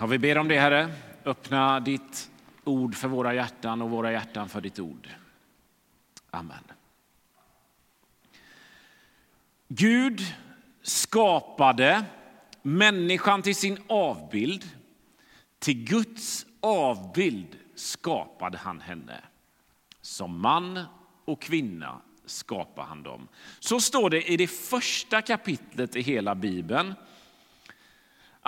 Ja, vi ber om det, Herre. Öppna ditt ord för våra hjärtan och våra hjärtan för ditt ord. Amen. Gud skapade människan till sin avbild. Till Guds avbild skapade han henne. Som man och kvinna skapade han dem. Så står det i det första kapitlet i hela Bibeln.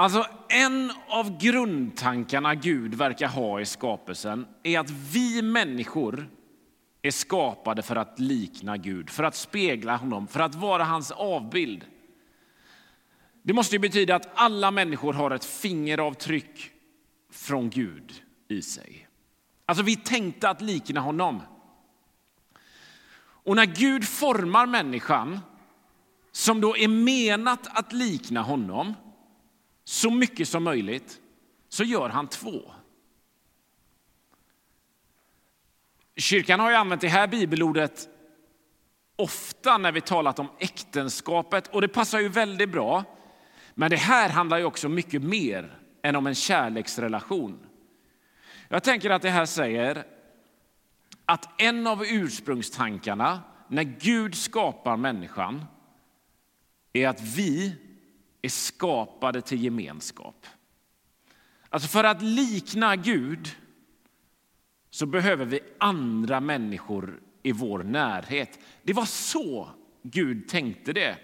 Alltså en av grundtankarna Gud verkar ha i skapelsen är att vi människor är skapade för att likna Gud, för att spegla honom, för att vara hans avbild. Det måste betyda att alla människor har ett fingeravtryck från Gud i sig. Alltså vi tänkte att likna honom. Och när Gud formar människan, som då är menat att likna honom, så mycket som möjligt, så gör han två. Kyrkan har ju använt det här bibelordet ofta när vi talat om äktenskapet och det passar ju väldigt bra. Men det här handlar ju också mycket mer än om en kärleksrelation. Jag tänker att det här säger att en av ursprungstankarna när Gud skapar människan är att vi är skapade till gemenskap. Alltså för att likna Gud så behöver vi andra människor i vår närhet. Det var så Gud tänkte det.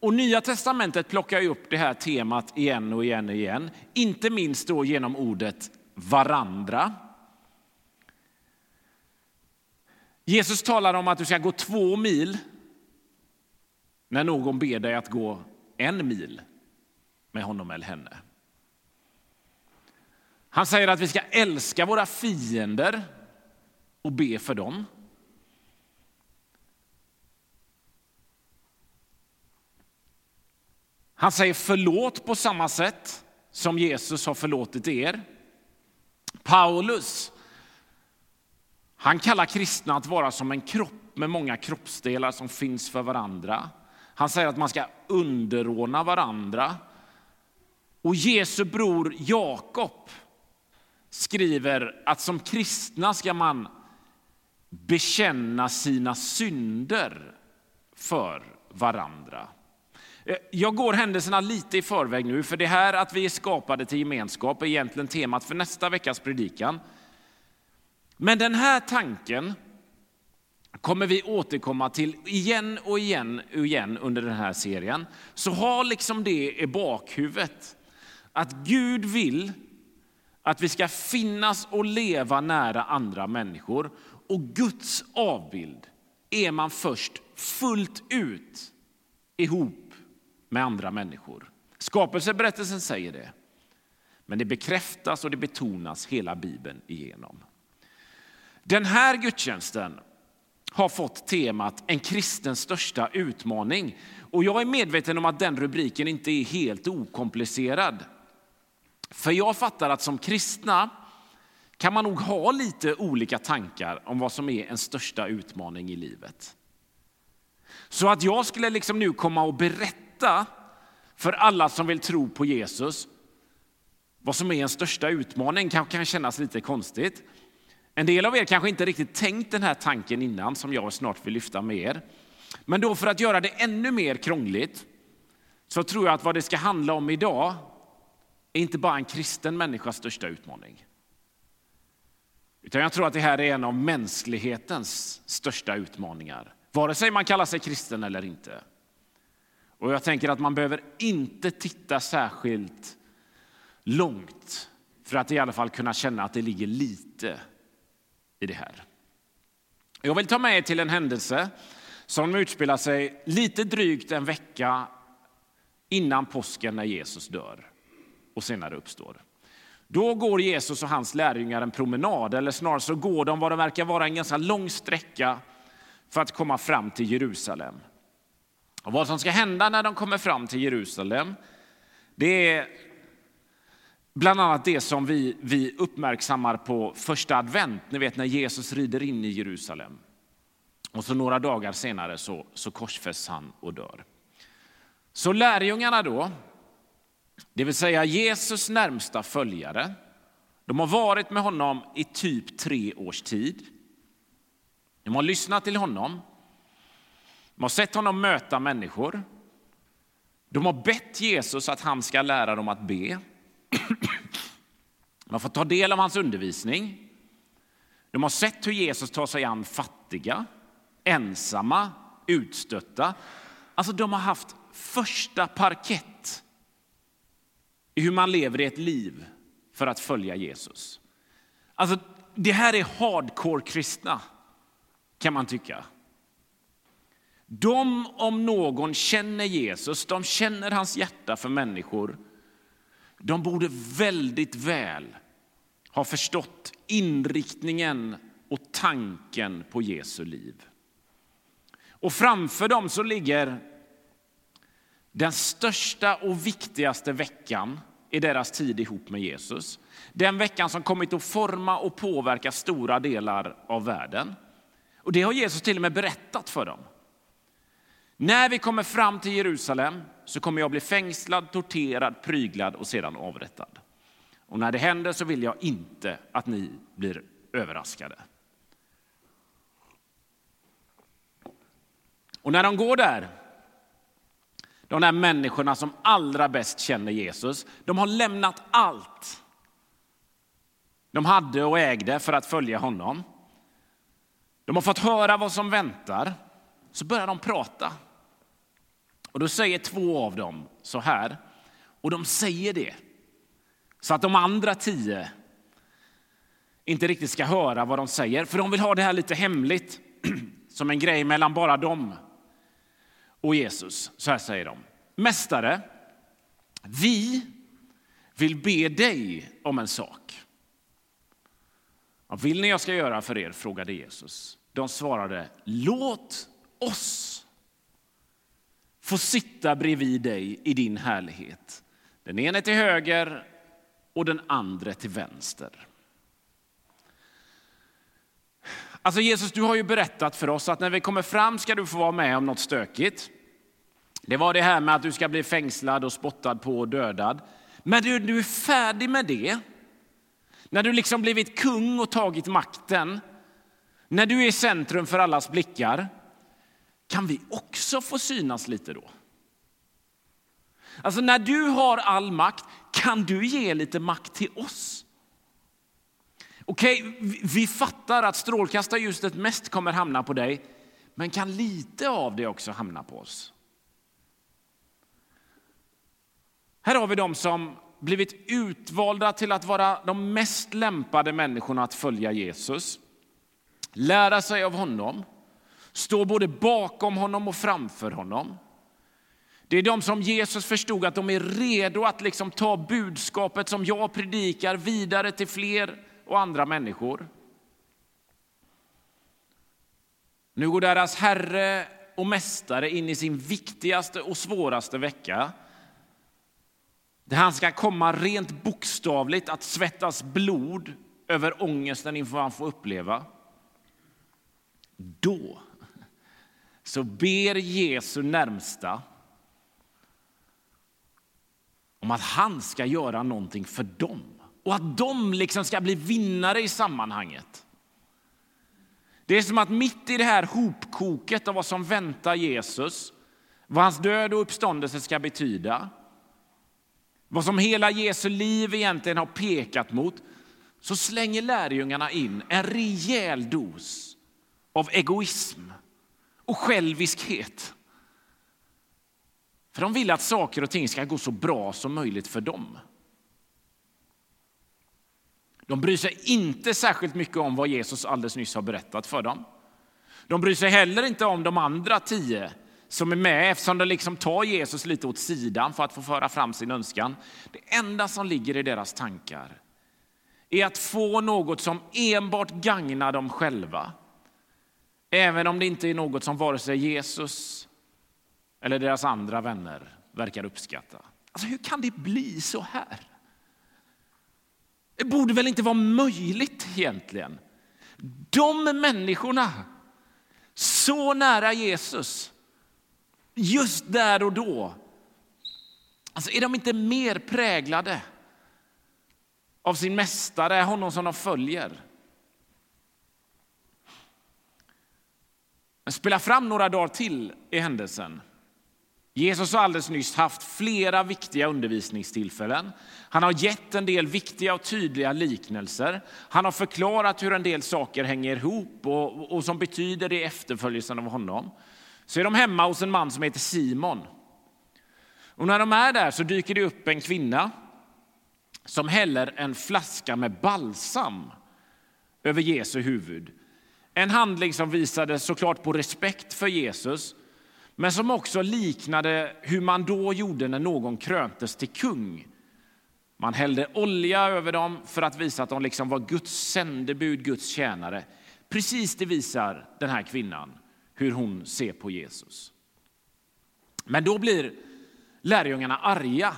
Och Nya testamentet plockar upp det här temat igen och igen och igen. Inte minst då genom ordet varandra. Jesus talar om att du ska gå två mil när någon ber dig att gå en mil med honom eller henne. Han säger att vi ska älska våra fiender och be för dem. Han säger förlåt på samma sätt som Jesus har förlåtit er. Paulus han kallar kristna att vara som en kropp med många kroppsdelar som finns för varandra. Han säger att man ska underordna varandra. Och Jesu bror Jakob skriver att som kristna ska man bekänna sina synder för varandra. Eh, jag går händelserna lite i förväg nu, för det här att vi är skapade till gemenskap är egentligen temat för nästa veckas predikan. Men den här tanken kommer vi återkomma till igen och igen och igen under den här serien. Så ha liksom det i bakhuvudet. Att Gud vill att vi ska finnas och leva nära andra människor. Och Guds avbild är man först fullt ut ihop med andra människor. Skapelseberättelsen säger det. Men det bekräftas och det betonas hela Bibeln igenom. Den här gudstjänsten har fått temat En kristens största utmaning. Och jag är medveten om att den rubriken inte är helt okomplicerad. För jag fattar att som kristna kan man nog ha lite olika tankar om vad som är en största utmaning i livet. Så att jag skulle liksom nu komma och berätta för alla som vill tro på Jesus vad som är en största utmaning kan, kan kännas lite konstigt. En del av er kanske inte riktigt tänkt den här tanken innan som jag snart vill lyfta med er. Men då för att göra det ännu mer krångligt så tror jag att vad det ska handla om idag är inte bara en kristen människas största utmaning. Utan jag tror att det här är en av mänsklighetens största utmaningar. Vare sig man kallar sig kristen eller inte. Och jag tänker att man behöver inte titta särskilt långt för att i alla fall kunna känna att det ligger lite i det här. Jag vill ta med er till en händelse som utspelar sig lite drygt en vecka innan påsken när Jesus dör och senare uppstår. Då går Jesus och hans lärjungar en promenad, eller snarare så går de vad det verkar vara en ganska lång sträcka för att komma fram till Jerusalem. Och vad som ska hända när de kommer fram till Jerusalem, det är bland annat det som vi, vi uppmärksammar på första advent, ni vet när Jesus rider in i Jerusalem. Och så några dagar senare så, så korsfästs han och dör. Så lärjungarna då, det vill säga Jesus närmsta följare, de har varit med honom i typ tre års tid. De har lyssnat till honom, de har sett honom möta människor. De har bett Jesus att han ska lära dem att be. De har fått ta del av hans undervisning. De har sett hur Jesus tar sig an fattiga, ensamma, utstötta. Alltså de har haft första parkett i hur man lever i ett liv för att följa Jesus. Alltså, det här är hardcore kristna, kan man tycka. De om någon känner Jesus, de känner hans hjärta för människor. De borde väldigt väl ha förstått inriktningen och tanken på Jesu liv. Och framför dem så ligger den största och viktigaste veckan i deras tid ihop med Jesus. Den veckan som kommit att forma och påverka stora delar av världen. Och det har Jesus till och med berättat för dem. När vi kommer fram till Jerusalem så kommer jag bli fängslad, torterad, pryglad och sedan avrättad. Och när det händer så vill jag inte att ni blir överraskade. Och när de går där, de där människorna som allra bäst känner Jesus, de har lämnat allt de hade och ägde för att följa honom. De har fått höra vad som väntar, så börjar de prata. Och då säger två av dem så här, och de säger det så att de andra tio inte riktigt ska höra vad de säger, för de vill ha det här lite hemligt, som en grej mellan bara dem och Jesus. Så här säger de. Mästare, vi vill be dig om en sak. Vad vill ni jag ska göra för er? frågade Jesus. De svarade, låt oss får sitta bredvid dig i din härlighet. Den ene till höger och den andra till vänster. Alltså Jesus, du har ju berättat för oss att när vi kommer fram ska du få vara med om något stökigt. Det var det här med att du ska bli fängslad och spottad på och dödad. Men du, du är färdig med det. När du liksom blivit kung och tagit makten. När du är i centrum för allas blickar kan vi också få synas lite då? Alltså när du har all makt, kan du ge lite makt till oss? Okej, okay, vi fattar att strålkastarljuset mest kommer hamna på dig, men kan lite av det också hamna på oss? Här har vi de som blivit utvalda till att vara de mest lämpade människorna att följa Jesus, lära sig av honom, står både bakom honom och framför honom. Det är de som Jesus förstod att de är redo att liksom ta budskapet som jag predikar vidare till fler och andra människor. Nu går deras Herre och Mästare in i sin viktigaste och svåraste vecka. Där han ska komma rent bokstavligt att svettas blod över ångesten inför vad han får uppleva. Då så ber Jesu närmsta om att han ska göra någonting för dem och att de liksom ska bli vinnare i sammanhanget. Det är som att mitt i det här hopkoket av vad som väntar Jesus, vad hans död och uppståndelse ska betyda, vad som hela Jesu liv egentligen har pekat mot, så slänger lärjungarna in en rejäl dos av egoism och själviskhet. För de vill att saker och ting ska gå så bra som möjligt för dem. De bryr sig inte särskilt mycket om vad Jesus alldeles nyss har berättat för dem. De bryr sig heller inte om de andra tio som är med eftersom de liksom tar Jesus lite åt sidan för att få föra fram sin önskan. Det enda som ligger i deras tankar är att få något som enbart gagnar dem själva Även om det inte är något som vare sig Jesus eller deras andra vänner verkar uppskatta. Alltså, hur kan det bli så här? Det borde väl inte vara möjligt egentligen? De människorna, så nära Jesus, just där och då, Alltså är de inte mer präglade av sin mästare, honom som de följer? Men spela fram några dagar till i händelsen. Jesus har alldeles nyss haft flera viktiga undervisningstillfällen. Han har gett en del viktiga och tydliga liknelser. Han har förklarat hur en del saker hänger ihop och, och som betyder i efterföljelsen av honom. Så är de hemma hos en man som heter Simon. Och när de är där så dyker det upp en kvinna som häller en flaska med balsam över Jesu huvud. En handling som visade såklart på respekt för Jesus men som också liknade hur man då gjorde när någon kröntes till kung. Man hällde olja över dem för att visa att de liksom var Guds sändebud, Guds tjänare. Precis det visar den här kvinnan, hur hon ser på Jesus. Men då blir lärjungarna arga.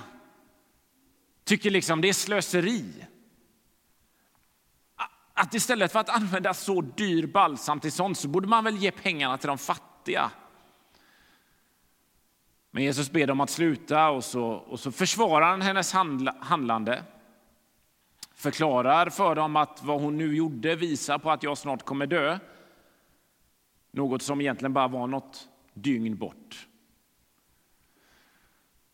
Tycker liksom det är slöseri. Att istället för att använda så dyr balsam till sånt så borde man väl ge pengarna till de fattiga. Men Jesus ber dem att sluta och så, och så försvarar han hennes handlande. Förklarar för dem att vad hon nu gjorde visar på att jag snart kommer dö. Något som egentligen bara var något dygn bort.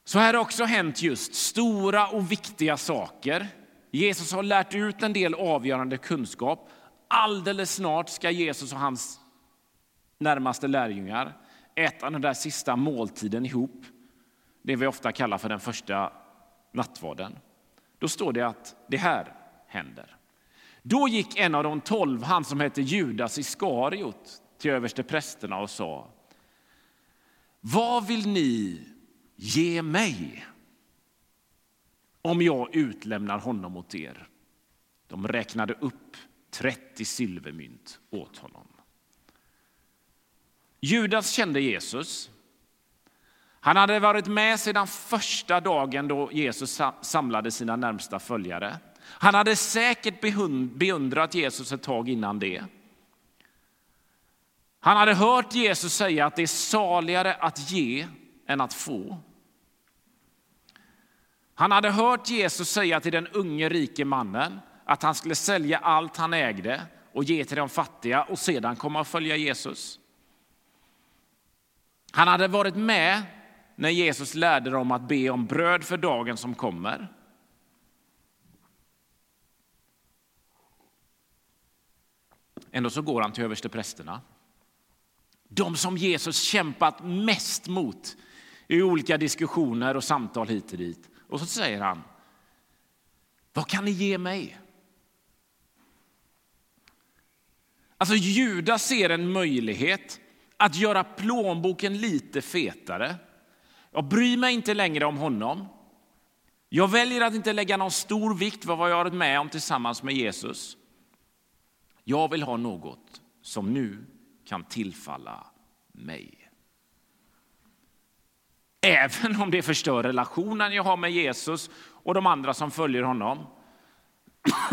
Så här har också hänt just stora och viktiga saker. Jesus har lärt ut en del avgörande kunskap. Alldeles snart ska Jesus och hans närmaste lärjungar äta den där sista måltiden ihop, det vi ofta kallar för den första nattvarden. Då står det att det här händer. Då gick en av de tolv, han som hette Judas Iskariot, till översteprästerna och sa Vad vill ni ge mig om jag utlämnar honom åt er? De räknade upp 30 silvermynt åt honom. Judas kände Jesus. Han hade varit med sedan första dagen då Jesus samlade sina närmsta följare. Han hade säkert beundrat Jesus ett tag innan det. Han hade hört Jesus säga att det är saligare att ge än att få. Han hade hört Jesus säga till den unge rike mannen att han skulle sälja allt han ägde och ge till de fattiga och sedan komma och följa Jesus. Han hade varit med när Jesus lärde dem att be om bröd för dagen som kommer. Ändå så går han till översteprästerna. De som Jesus kämpat mest mot i olika diskussioner och samtal hit och dit. Och så säger han, vad kan ni ge mig? Alltså Judas ser en möjlighet att göra plånboken lite fetare. Jag bryr mig inte längre om honom. Jag väljer att inte lägga någon stor vikt vid vad jag har varit med om tillsammans med Jesus. Jag vill ha något som nu kan tillfalla mig. Även om det förstör relationen jag har med Jesus och de andra som följer honom.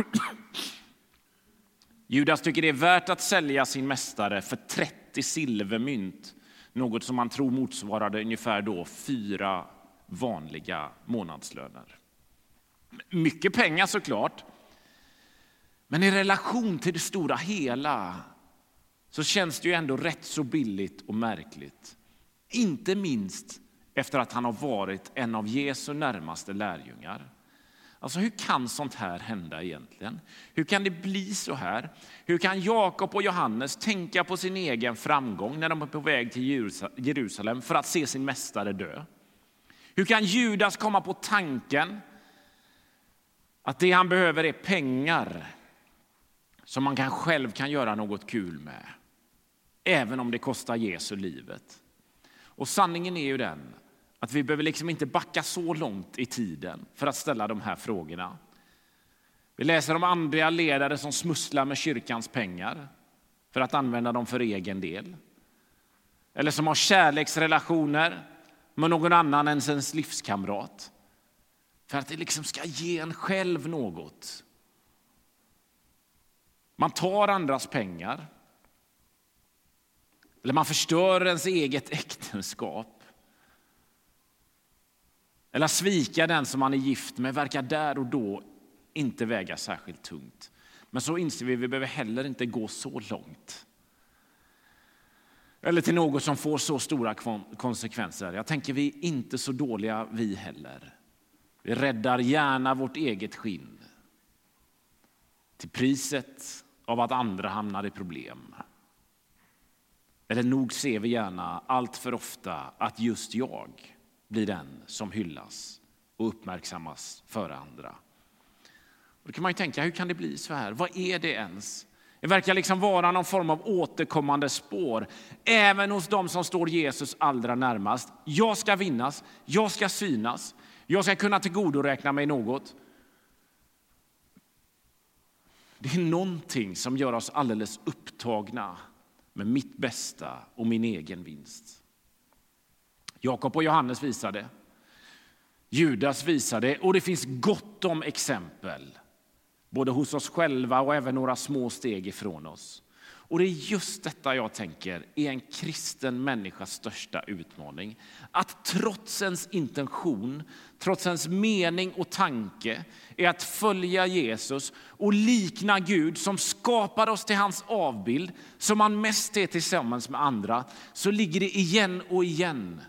Judas tycker det är värt att sälja sin mästare för 30 silvermynt, något som man tror motsvarade ungefär då fyra vanliga månadslöner. Mycket pengar såklart, men i relation till det stora hela så känns det ju ändå rätt så billigt och märkligt. Inte minst efter att han har varit en av Jesu närmaste lärjungar. Alltså hur kan sånt här hända egentligen? Hur kan det bli så här? Hur kan Jakob och Johannes tänka på sin egen framgång när de är på väg till Jerusalem för att se sin mästare dö? Hur kan Judas komma på tanken att det han behöver är pengar som man kan själv kan göra något kul med, även om det kostar Jesu livet? Och sanningen är ju den att vi behöver liksom inte backa så långt i tiden för att ställa de här frågorna. Vi läser om andliga ledare som smusslar med kyrkans pengar för att använda dem för egen del. Eller som har kärleksrelationer med någon annan än sin livskamrat för att det liksom ska ge en själv något. Man tar andras pengar eller man förstör ens eget äktenskap eller att svika den som man är gift med verkar där och då inte väga särskilt tungt. Men så inser vi att vi behöver heller inte gå så långt. Eller till något som får så stora konsekvenser. Jag tänker vi är inte så dåliga vi heller. Vi räddar gärna vårt eget skinn till priset av att andra hamnar i problem. Eller nog ser vi gärna allt för ofta att just jag blir den som hyllas och uppmärksammas före andra. Då kan man ju tänka, hur kan det bli så här? Vad är det ens? Det verkar liksom vara någon form av återkommande spår, även hos dem som står Jesus allra närmast. Jag ska vinnas, jag ska synas, jag ska kunna tillgodoräkna mig något. Det är någonting som gör oss alldeles upptagna med mitt bästa och min egen vinst. Jakob och Johannes visade, Judas visade och det finns gott om exempel både hos oss själva och även några små steg ifrån oss. Och Det är just detta jag tänker är en kristen människas största utmaning. Att trots ens intention, trots ens mening och tanke är att följa Jesus och likna Gud som skapar oss till hans avbild, som han mest är tillsammans med andra, så ligger det igen och igen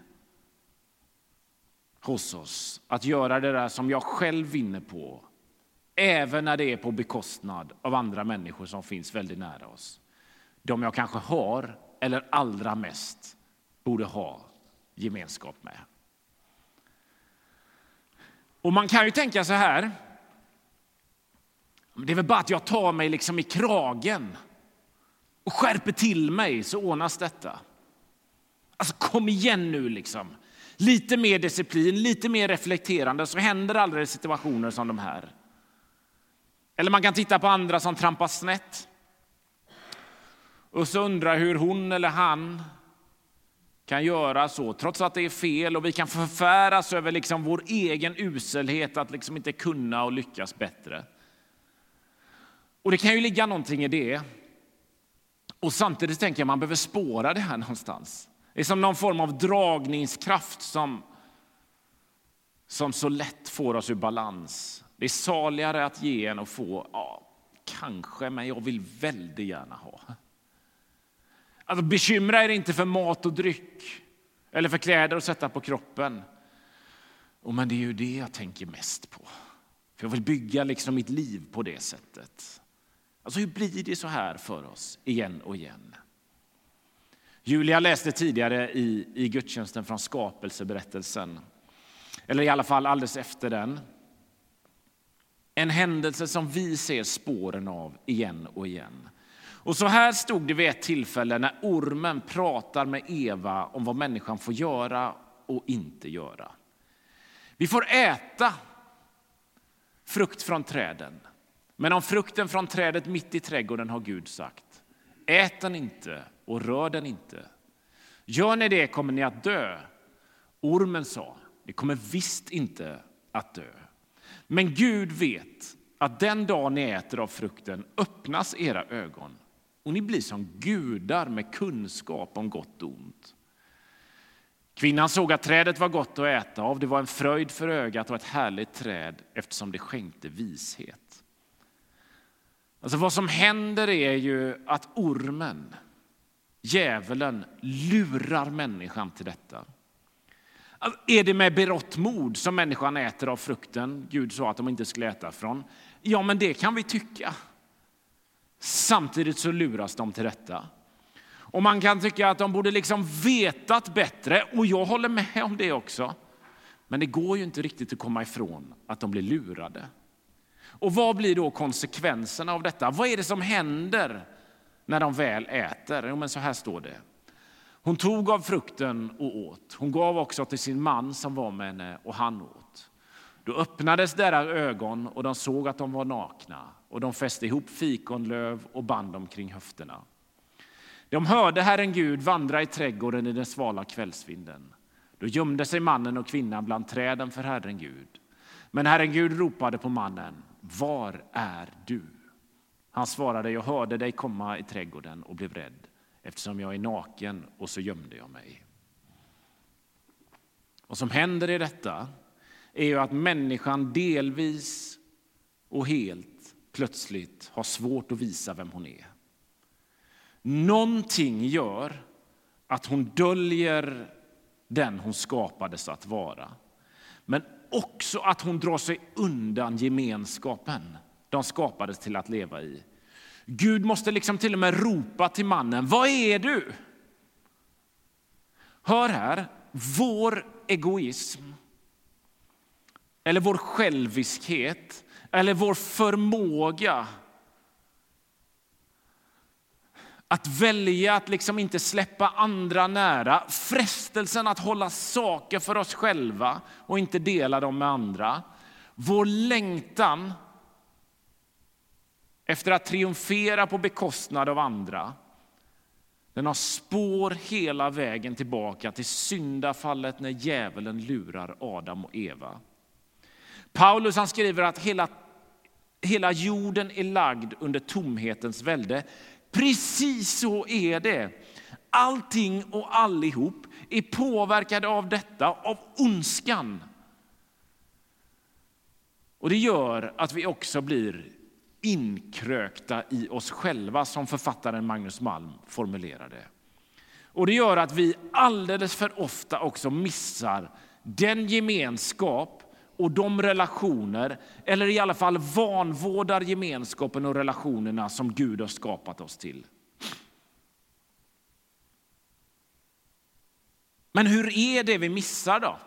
hos oss att göra det där som jag själv vinner på Även när det är på bekostnad av andra människor som finns väldigt nära oss. De jag kanske har, eller allra mest borde ha gemenskap med. Och Man kan ju tänka så här. Det är väl bara att jag tar mig liksom i kragen och skärper till mig så ordnas detta. Alltså kom igen nu liksom. Lite mer disciplin, lite mer reflekterande så händer aldrig situationer som de här. Eller man kan titta på andra som trampar snett och så undra hur hon eller han kan göra så, trots att det är fel. Och vi kan förfäras över liksom vår egen uselhet att liksom inte kunna och lyckas bättre. Och det kan ju ligga någonting i det. Och samtidigt tänker jag man behöver spåra det här någonstans. Det är som någon form av dragningskraft som, som så lätt får oss ur balans. Det är saligare att ge än att få, ja, kanske, men jag vill väldigt gärna ha. Alltså, bekymra er inte för mat och dryck eller för kläder att sätta på kroppen. Och men det är ju det jag tänker mest på. För jag vill bygga liksom mitt liv på det sättet. Alltså hur blir det så här för oss igen och igen? Julia läste tidigare i, i gudstjänsten från skapelseberättelsen. Eller i alla fall alldeles efter den. En händelse som vi ser spåren av igen och igen. Och så här stod det vid ett tillfälle när ormen pratar med Eva om vad människan får göra och inte göra. Vi får äta frukt från träden. Men om frukten från trädet mitt i trädgården har Gud sagt, ät den inte och rör den inte. Gör ni det kommer ni att dö. Ormen sa, ni kommer visst inte att dö. Men Gud vet att den dag ni äter av frukten öppnas era ögon och ni blir som gudar med kunskap om gott och ont. Kvinnan såg att trädet var gott att äta av. Det var en fröjd för ögat och ett härligt träd eftersom det skänkte vishet. Alltså vad som händer är ju att ormen, djävulen, lurar människan till detta. Alltså, är det med berått mod som människan äter av frukten Gud sa att de inte skulle äta från? Ja, men det kan vi tycka. Samtidigt så luras de till detta. Och man kan tycka att de borde liksom vetat bättre, och jag håller med om det också. Men det går ju inte riktigt att komma ifrån att de blir lurade. Och vad blir då konsekvenserna av detta? Vad är det som händer när de väl äter? Jo, men så här står det. Hon tog av frukten och åt. Hon gav också till sin man som var med henne och han åt. Då öppnades deras ögon och de såg att de var nakna och de fäste ihop fikonlöv och band dem kring höfterna. De hörde Herren Gud vandra i trädgården i den svala kvällsvinden. Då gömde sig mannen och kvinnan bland träden för Herren Gud. Men Herren Gud ropade på mannen. Var är du? Han svarade, jag hörde dig komma i trädgården och blev rädd eftersom jag är naken och så gömde jag mig. Vad som händer i detta är ju att människan delvis och helt plötsligt har svårt att visa vem hon är. Någonting gör att hon döljer den hon skapades att vara. Men också att hon drar sig undan gemenskapen de skapades till att leva i. Gud måste liksom till och med ropa till mannen, vad är du? Hör här, vår egoism eller vår själviskhet eller vår förmåga att välja att liksom inte släppa andra nära, frestelsen att hålla saker för oss själva och inte dela dem med andra. Vår längtan efter att triumfera på bekostnad av andra. Den har spår hela vägen tillbaka till syndafallet när djävulen lurar Adam och Eva. Paulus han skriver att hela, hela jorden är lagd under tomhetens välde. Precis så är det. Allting och allihop är påverkade av detta, av ondskan. Och Det gör att vi också blir inkrökta i oss själva, som författaren Magnus Malm formulerade. Och Det gör att vi alldeles för ofta också missar den gemenskap och de relationer, eller i alla fall vanvårdar gemenskapen och relationerna som Gud har skapat oss till. Men hur är det vi missar då?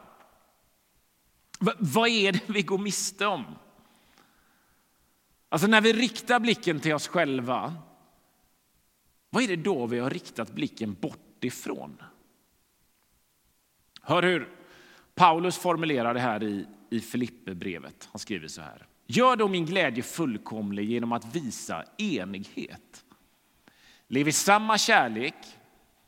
V vad är det vi går miste om? Alltså när vi riktar blicken till oss själva, vad är det då vi har riktat blicken bort ifrån? Hör hur Paulus formulerar det här i, i Filipperbrevet. Han skriver så här. Gör då min glädje fullkomlig genom att visa enighet. Lev i samma kärlek,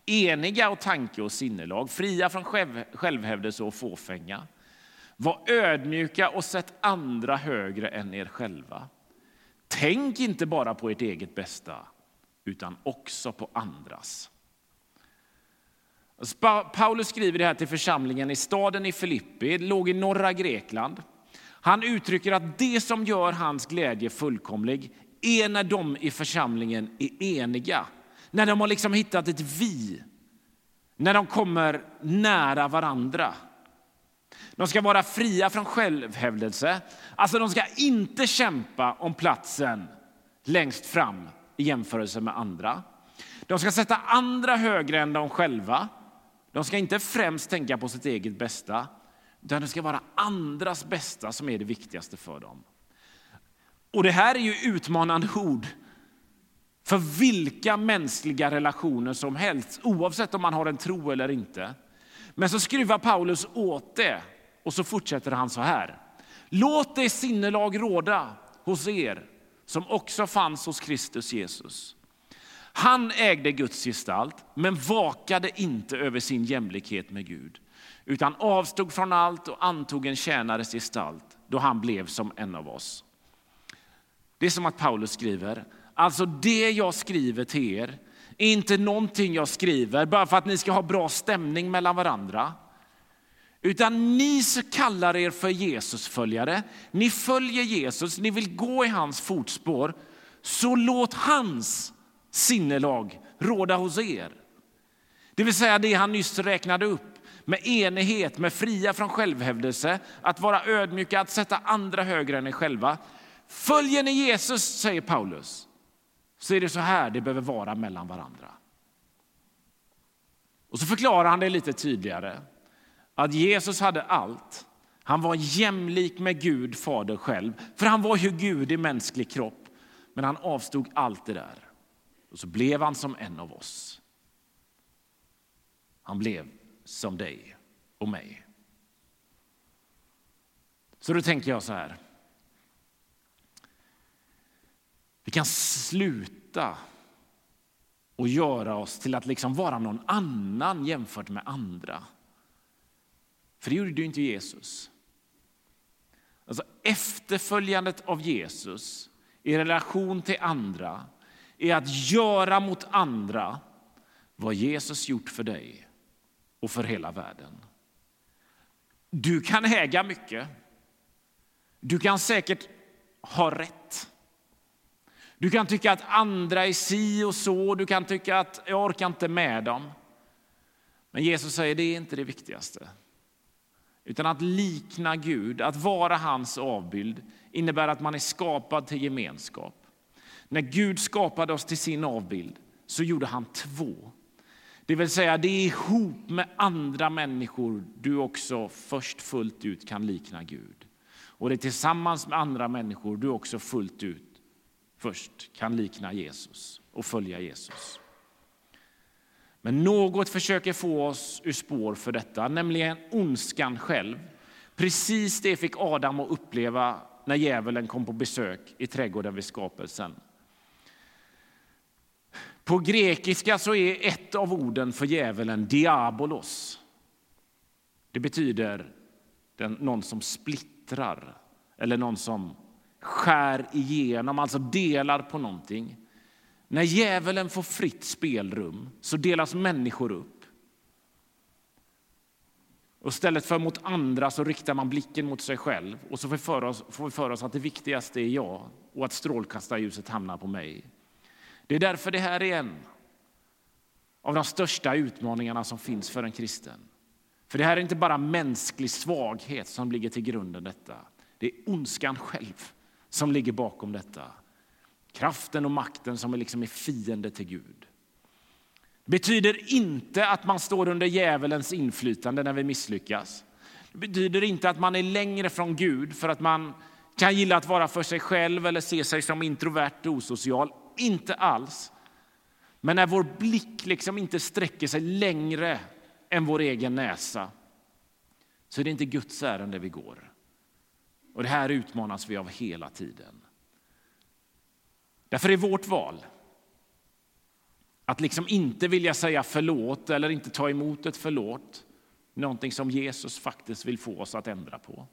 eniga och tanke och sinnelag, fria från själv, självhävdelse och fåfänga. Var ödmjuka och sätt andra högre än er själva. Tänk inte bara på ert eget bästa, utan också på andras. Alltså, Paulus skriver det här till församlingen i staden i Filippi, låg i norra Grekland. Han uttrycker att det som gör hans glädje fullkomlig är när de i församlingen är eniga. När de har liksom hittat ett vi. När de kommer nära varandra. De ska vara fria från självhävdelse. Alltså de ska inte kämpa om platsen längst fram i jämförelse med andra. De ska sätta andra högre än de själva. De ska inte främst tänka på sitt eget bästa, utan det ska vara andras bästa som är det viktigaste för dem. Och Det här är ju utmanande ord för vilka mänskliga relationer som helst, oavsett om man har en tro eller inte. Men så skruvar Paulus åt det och så fortsätter han så här. Låt det sinnelag råda hos er som också fanns hos Kristus Jesus. Han ägde Guds gestalt, men vakade inte över sin jämlikhet med Gud utan avstod från allt och antog en tjänares gestalt då han blev som en av oss. Det är som att Paulus skriver, alltså det jag skriver till er är inte någonting jag skriver bara för att ni ska ha bra stämning mellan varandra. Utan ni kallar er för Jesusföljare. Ni följer Jesus, ni vill gå i hans fotspår. Så låt hans sinnelag råda hos er. Det vill säga det han nyss räknade upp med enighet, med fria från självhävdelse, att vara ödmjuka, att sätta andra högre än er själva. Följer ni Jesus, säger Paulus, så är det så här det behöver vara mellan varandra. Och så förklarar han det lite tydligare, att Jesus hade allt. Han var jämlik med Gud, Fader själv, för han var ju Gud i mänsklig kropp. Men han avstod allt det där. Och så blev han som en av oss. Han blev som dig och mig. Så då tänker jag så här. Vi kan sluta och göra oss till att liksom vara någon annan jämfört med andra. För det gjorde ju inte Jesus. Alltså efterföljandet av Jesus i relation till andra är att göra mot andra vad Jesus gjort för dig och för hela världen. Du kan äga mycket, Du kan säkert ha rätt. Du kan tycka att andra är si och så, du kan tycka att jag orkar inte med dem. Men Jesus säger det är inte det viktigaste. Utan att likna Gud, att vara hans avbild, innebär att man är skapad till gemenskap. När Gud skapade oss till sin avbild så gjorde han två. Det vill säga, det är ihop med andra människor du också först fullt ut kan likna Gud. Och det är tillsammans med andra människor du också fullt ut först kan likna Jesus och följa Jesus. Men något försöker få oss ur spår för detta, nämligen ondskan själv. Precis det fick Adam att uppleva när djävulen kom på besök i trädgården vid skapelsen. På grekiska så är ett av orden för djävulen diabolos. Det betyder den, någon som splittrar eller någon som skär igenom, alltså delar på någonting. När djävulen får fritt spelrum så delas människor upp. Och istället för mot andra så riktar man blicken mot sig själv och så får vi för oss, får vi för oss att det viktigaste är jag och att strålkastarljuset hamnar på mig. Det är därför det här är en av de största utmaningarna som finns för en kristen. För det här är inte bara mänsklig svaghet som ligger till grunden detta. Det är ondskan själv som ligger bakom detta. Kraften och makten som är liksom är fiende till Gud. Det betyder inte att man står under djävulens inflytande när vi misslyckas. Det betyder inte att man är längre från Gud för att man kan gilla att vara för sig själv eller se sig som introvert och osocial. Inte alls. Men när vår blick liksom inte sträcker sig längre än vår egen näsa så är det inte Guds ärende vi går. Och Det här utmanas vi av hela tiden. Därför är vårt val att liksom inte vilja säga förlåt eller inte ta emot ett förlåt någonting som Jesus faktiskt vill få oss att ändra på.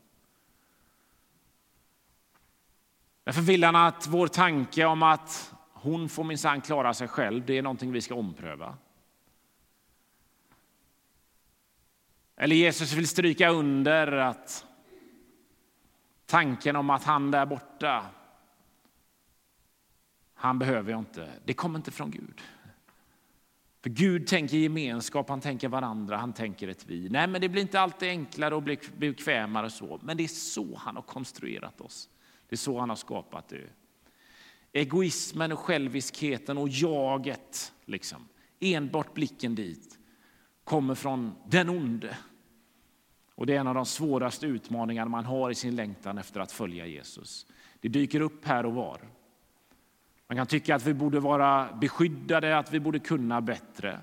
Därför vill han att vår tanke om att hon får minsann klara sig själv, det är någonting vi ska ompröva. Eller Jesus vill stryka under att tanken om att han där borta, han behöver jag inte, det kommer inte från Gud. För Gud tänker gemenskap, han tänker varandra, han tänker ett vi. Nej, men det blir inte alltid enklare och bekvämare så, men det är så han har konstruerat oss. Det är så han har skapat det. Egoismen och själviskheten och jaget, liksom, enbart blicken dit, kommer från den onde. Och det är en av de svåraste utmaningarna man har i sin längtan efter att följa Jesus. Det dyker upp här och var. Man kan tycka att vi borde vara beskyddade, att vi borde kunna bättre.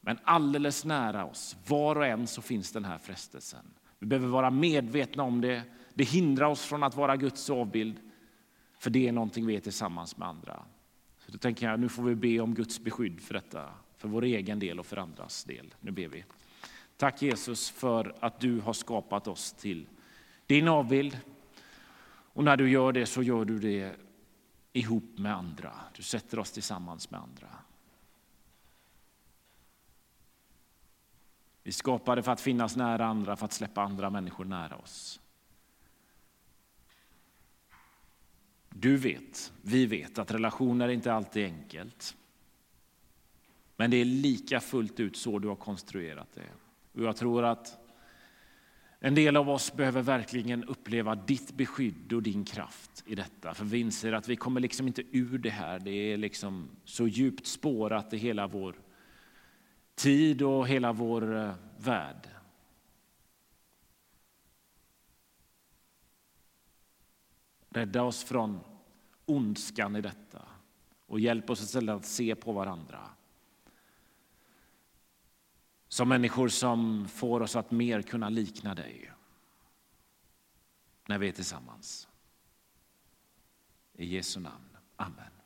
Men alldeles nära oss, var och en, så finns den här frestelsen. Vi behöver vara medvetna om det. Det hindrar oss från att vara Guds avbild, för det är någonting vi är tillsammans med andra. Så då tänker jag, nu får vi be om Guds beskydd för detta, för vår egen del och för andras del. Nu ber vi. Tack Jesus för att du har skapat oss till din avbild. Och när du gör det så gör du det ihop med andra. Du sätter oss tillsammans med andra. Vi skapade för att finnas nära andra, för att släppa andra människor nära oss. Du vet, vi vet att relationer inte alltid är enkelt. Men det är lika fullt ut så du har konstruerat det. Och jag tror att en del av oss behöver verkligen uppleva ditt beskydd och din kraft i detta. För vi inser att vi kommer liksom inte ur det här. Det är liksom så djupt spårat i hela vår tid och hela vår eh, värld. Rädda oss från ondskan i detta och hjälp oss istället att se på varandra som människor som får oss att mer kunna likna dig när vi är tillsammans. I Jesu namn. Amen.